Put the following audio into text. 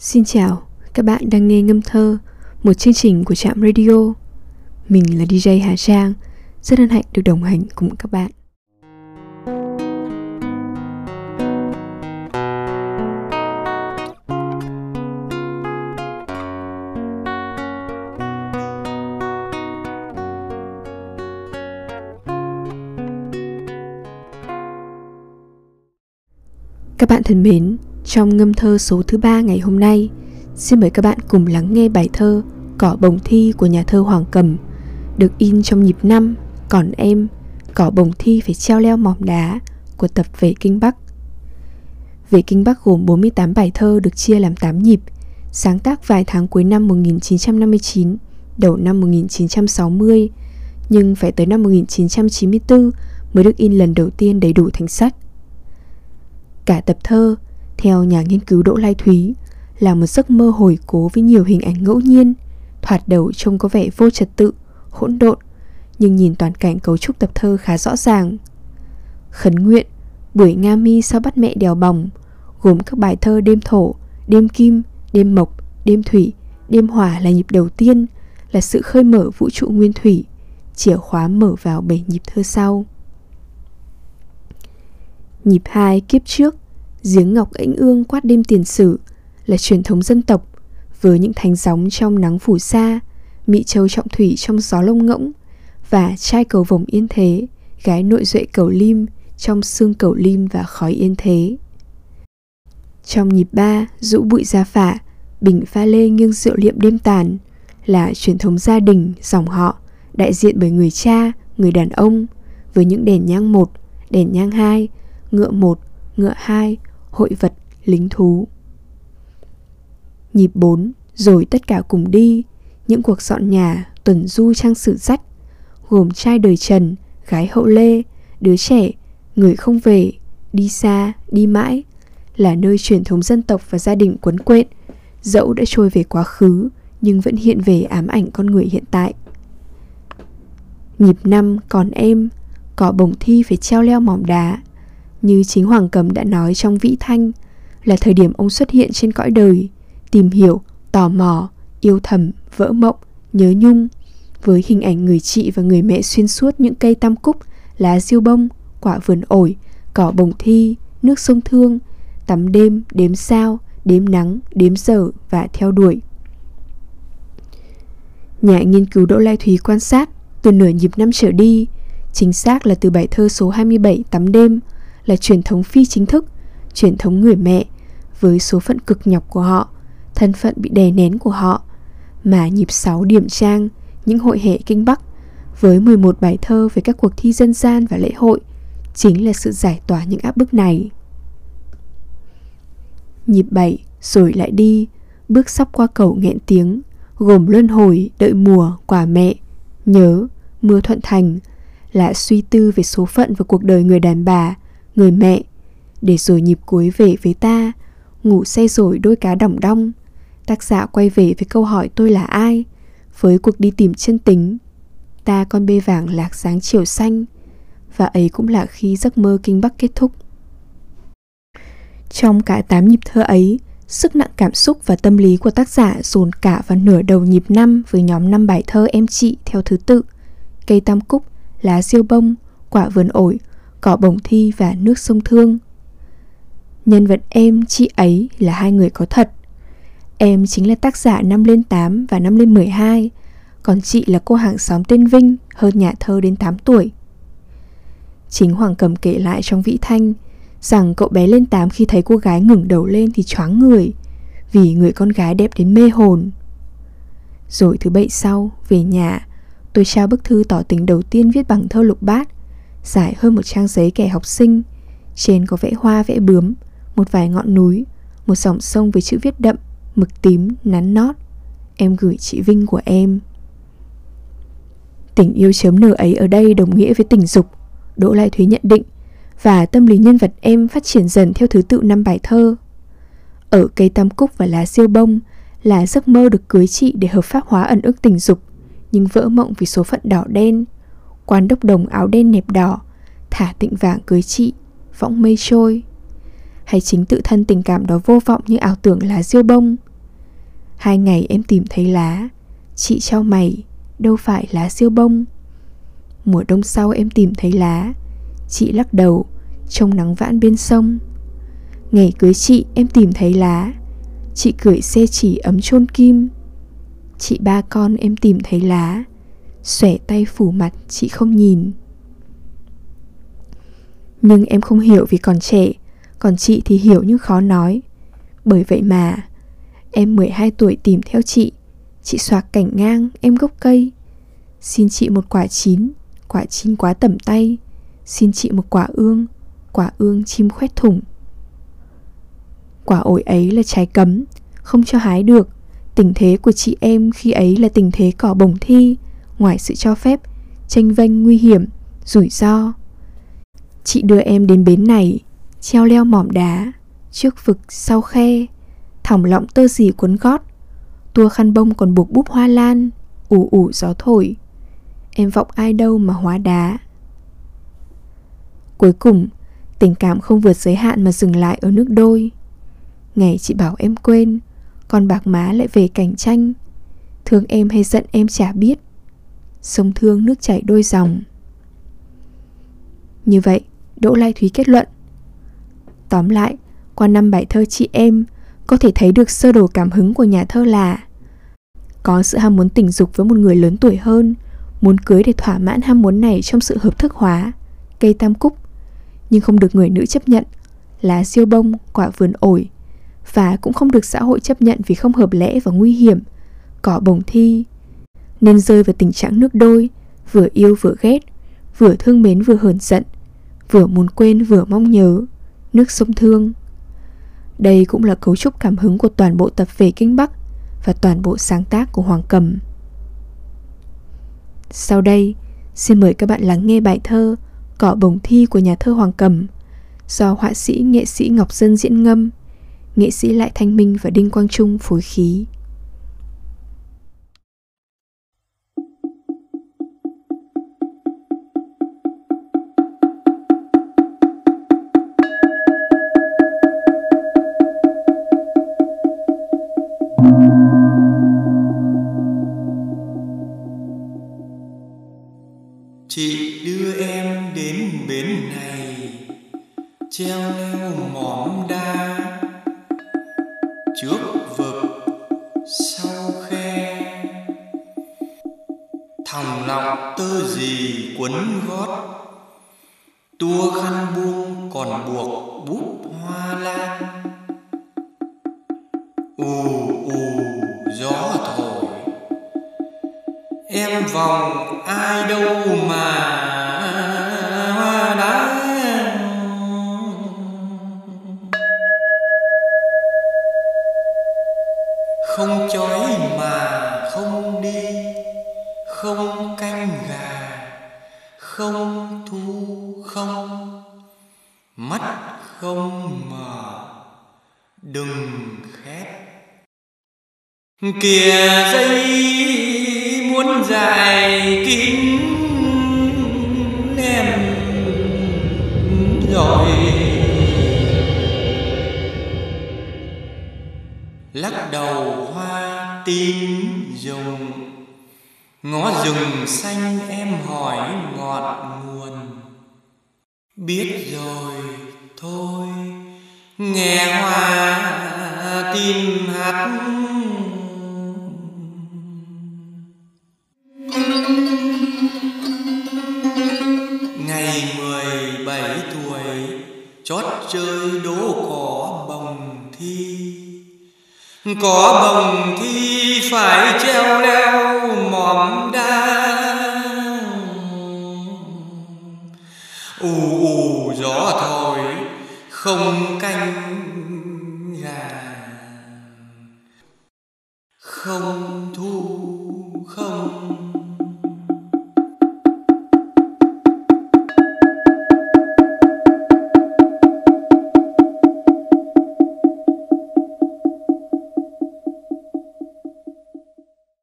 Xin chào, các bạn đang nghe Ngâm Thơ, một chương trình của Trạm Radio. Mình là DJ Hà Trang, rất hân hạnh được đồng hành cùng các bạn. Các bạn thân mến, trong ngâm thơ số thứ ba ngày hôm nay, xin mời các bạn cùng lắng nghe bài thơ Cỏ bồng thi của nhà thơ Hoàng Cầm, được in trong nhịp năm Còn em, cỏ bồng thi phải treo leo mỏm đá của tập Về Kinh Bắc. Về Kinh Bắc gồm 48 bài thơ được chia làm 8 nhịp, sáng tác vài tháng cuối năm 1959, đầu năm 1960, nhưng phải tới năm 1994 mới được in lần đầu tiên đầy đủ thành sách. Cả tập thơ, theo nhà nghiên cứu Đỗ Lai Thúy, là một giấc mơ hồi cố với nhiều hình ảnh ngẫu nhiên, thoạt đầu trông có vẻ vô trật tự, hỗn độn, nhưng nhìn toàn cảnh cấu trúc tập thơ khá rõ ràng. Khấn nguyện, buổi Nga mi sau bắt mẹ đèo bòng, gồm các bài thơ đêm thổ, đêm kim, đêm mộc, đêm thủy, đêm hỏa là nhịp đầu tiên, là sự khơi mở vũ trụ nguyên thủy, chìa khóa mở vào bảy nhịp thơ sau. Nhịp 2 kiếp trước Giếng ngọc ảnh ương quát đêm tiền sử Là truyền thống dân tộc Với những thánh gióng trong nắng phủ xa Mị châu trọng thủy trong gió lông ngỗng Và trai cầu vồng yên thế Gái nội duệ cầu lim Trong xương cầu lim và khói yên thế. Trong nhịp ba Rũ bụi gia phả Bình pha lê nghiêng rượu liệm đêm tàn Là truyền thống gia đình, dòng họ Đại diện bởi người cha, người đàn ông Với những đèn nhang một, đèn nhang hai ngựa một, ngựa hai, hội vật, lính thú. Nhịp 4, rồi tất cả cùng đi, những cuộc dọn nhà, tuần du trang sử sách gồm trai đời trần, gái hậu lê, đứa trẻ, người không về, đi xa, đi mãi, là nơi truyền thống dân tộc và gia đình quấn quện, dẫu đã trôi về quá khứ nhưng vẫn hiện về ám ảnh con người hiện tại. Nhịp năm còn em, cỏ bồng thi phải treo leo mỏm đá, như chính Hoàng Cầm đã nói trong Vĩ Thanh Là thời điểm ông xuất hiện trên cõi đời Tìm hiểu, tò mò, yêu thầm, vỡ mộng, nhớ nhung Với hình ảnh người chị và người mẹ xuyên suốt những cây tam cúc Lá diêu bông, quả vườn ổi, cỏ bồng thi, nước sông thương Tắm đêm, đếm sao, đếm nắng, đếm giờ và theo đuổi. Nhà nghiên cứu Đỗ Lai Thúy quan sát từ nửa nhịp năm trở đi, chính xác là từ bài thơ số 27 Tắm đêm là truyền thống phi chính thức, truyền thống người mẹ với số phận cực nhọc của họ, thân phận bị đè nén của họ, mà nhịp 6 điểm trang, những hội hệ kinh Bắc với 11 bài thơ về các cuộc thi dân gian và lễ hội chính là sự giải tỏa những áp bức này. Nhịp 7 rồi lại đi, bước sắp qua cầu nghẹn tiếng, gồm luân hồi, đợi mùa, quả mẹ, nhớ, mưa thuận thành, là suy tư về số phận và cuộc đời người đàn bà người mẹ. Để rồi nhịp cuối về với ta Ngủ say rồi đôi cá đỏng đong. Tác giả quay về với câu hỏi tôi là ai? Với cuộc đi tìm chân tính Ta con bê vàng lạc sáng chiều xanh. Và ấy cũng là khi giấc mơ kinh bắc kết thúc. Trong cả tám nhịp thơ ấy Sức nặng cảm xúc và tâm lý của tác giả dồn cả vào nửa đầu nhịp năm với nhóm năm bài thơ em chị theo thứ tự. Cây tam cúc, lá diêu bông, quả vườn ổi, cỏ bồng thi và nước sông Thương. Nhân vật em, chị ấy là hai người có thật. Em chính là tác giả năm lên 8 và năm lên 12, còn chị là cô hàng xóm tên Vinh, hơn nhà thơ đến 8 tuổi. Chính Hoàng Cầm kể lại trong Vĩ Thanh rằng cậu bé lên 8 khi thấy cô gái ngẩng đầu lên thì choáng người, vì người con gái đẹp đến mê hồn. Rồi thứ bảy sau, về nhà, tôi trao bức thư tỏ tình đầu tiên viết bằng thơ lục bát dài hơn một trang giấy kẻ học sinh. Trên có vẽ hoa vẽ bướm, một vài ngọn núi, một dòng sông với chữ viết đậm, mực tím, nắn nót. Em gửi chị Vinh của em. Tình yêu chấm nở ấy ở đây đồng nghĩa với tình dục, Đỗ Lai Thúy nhận định, và tâm lý nhân vật em phát triển dần theo thứ tự năm bài thơ. Ở cây tam cúc và lá siêu bông là giấc mơ được cưới chị để hợp pháp hóa ẩn ức tình dục, nhưng vỡ mộng vì số phận đỏ đen, Quan đốc đồng áo đen nẹp đỏ, Thả tịnh vàng cưới chị, Võng mây trôi. Hay chính tự thân tình cảm đó vô vọng như ảo tưởng lá diêu bông. Hai ngày em tìm thấy lá, Chị trao mày, Đâu phải lá siêu bông. Mùa đông sau em tìm thấy lá, Chị lắc đầu Trong nắng vãn bên sông. Ngày cưới chị em tìm thấy lá, Chị cười xe chỉ ấm chôn kim. Chị ba con em tìm thấy lá Xòe tay phủ mặt, chị không nhìn. Nhưng em không hiểu vì còn trẻ, Còn chị thì hiểu nhưng khó nói. Bởi vậy mà, Em 12 tuổi tìm theo chị. Chị xoạc cảnh ngang, em gốc cây. Xin chị một quả chín Quả chín quá tầm tay. Xin chị một quả ương Quả ương chim khoét thủng. Quả ổi ấy là trái cấm, Không cho hái được. Tình thế của chị em khi ấy là tình thế cỏ bổng thi. Ngoài sự cho phép, Tranh vênh nguy hiểm, Rủi ro. Chị đưa em đến bến này, Treo leo mỏm đá, Trước vực sau khe Thỏng lọng tơ dì cuốn gót. Tua khăn bông còn buộc búp hoa lan, ủ ủ gió thổi. Em vọng ai đâu mà hóa đá. Cuối cùng, Tình cảm không vượt giới hạn mà dừng lại ở nước đôi. Ngày chị bảo em quên Còn bạc má lại về cảnh tranh. Thương em hay giận em chả biết. Sông thương nước chảy đôi dòng. Như vậy Đỗ Lai Thúy kết luận. Tóm lại Qua năm bài thơ chị em Có thể thấy được sơ đồ cảm hứng của nhà thơ là Có sự ham muốn tình dục với một người lớn tuổi hơn Muốn cưới để thỏa mãn ham muốn này trong sự hợp thức hóa Cây tam cúc. Nhưng không được người nữ chấp nhận Lá siêu bông, quả vườn ổi Và cũng không được xã hội chấp nhận vì không hợp lẽ và nguy hiểm Cỏ bồng thi nên rơi vào tình trạng nước đôi Vừa yêu vừa ghét Vừa thương mến vừa hờn giận Vừa muốn quên vừa mong nhớ. Nước sông thương. Đây cũng là cấu trúc cảm hứng của toàn bộ tập về Kinh Bắc Và toàn bộ sáng tác của Hoàng Cầm. Sau đây, xin mời các bạn lắng nghe bài thơ Cỏ bồng thi của nhà thơ Hoàng Cầm do họa sĩ nghệ sĩ Ngọc Dân diễn ngâm, nghệ sĩ Lại Thanh Minh và Đinh Quang Trung phối khí. Treo leo mỏm đa trước vực, sau khe. Thòng lọng tơ gì quấn gót. Tua khăn buông còn buộc bút hoa lan. Ù ù, gió thổi. Em vòng ai đâu mà không chói mà không đi, không canh gà, không thu không, mắt không mở, đừng khép. Kìa dây muốn dài kín em rồi lắc đầu hoa tím rừng ngó rừng xanh em hỏi ngọt nguồn. Biết rồi, thôi, nghe hoa tim hát. Ngày mười bảy tuổi, Chót chơi đố cỏ bồng thi có bồng thi phải treo leo mỏm đa ù ù gió thổi không canh gà. Không thu không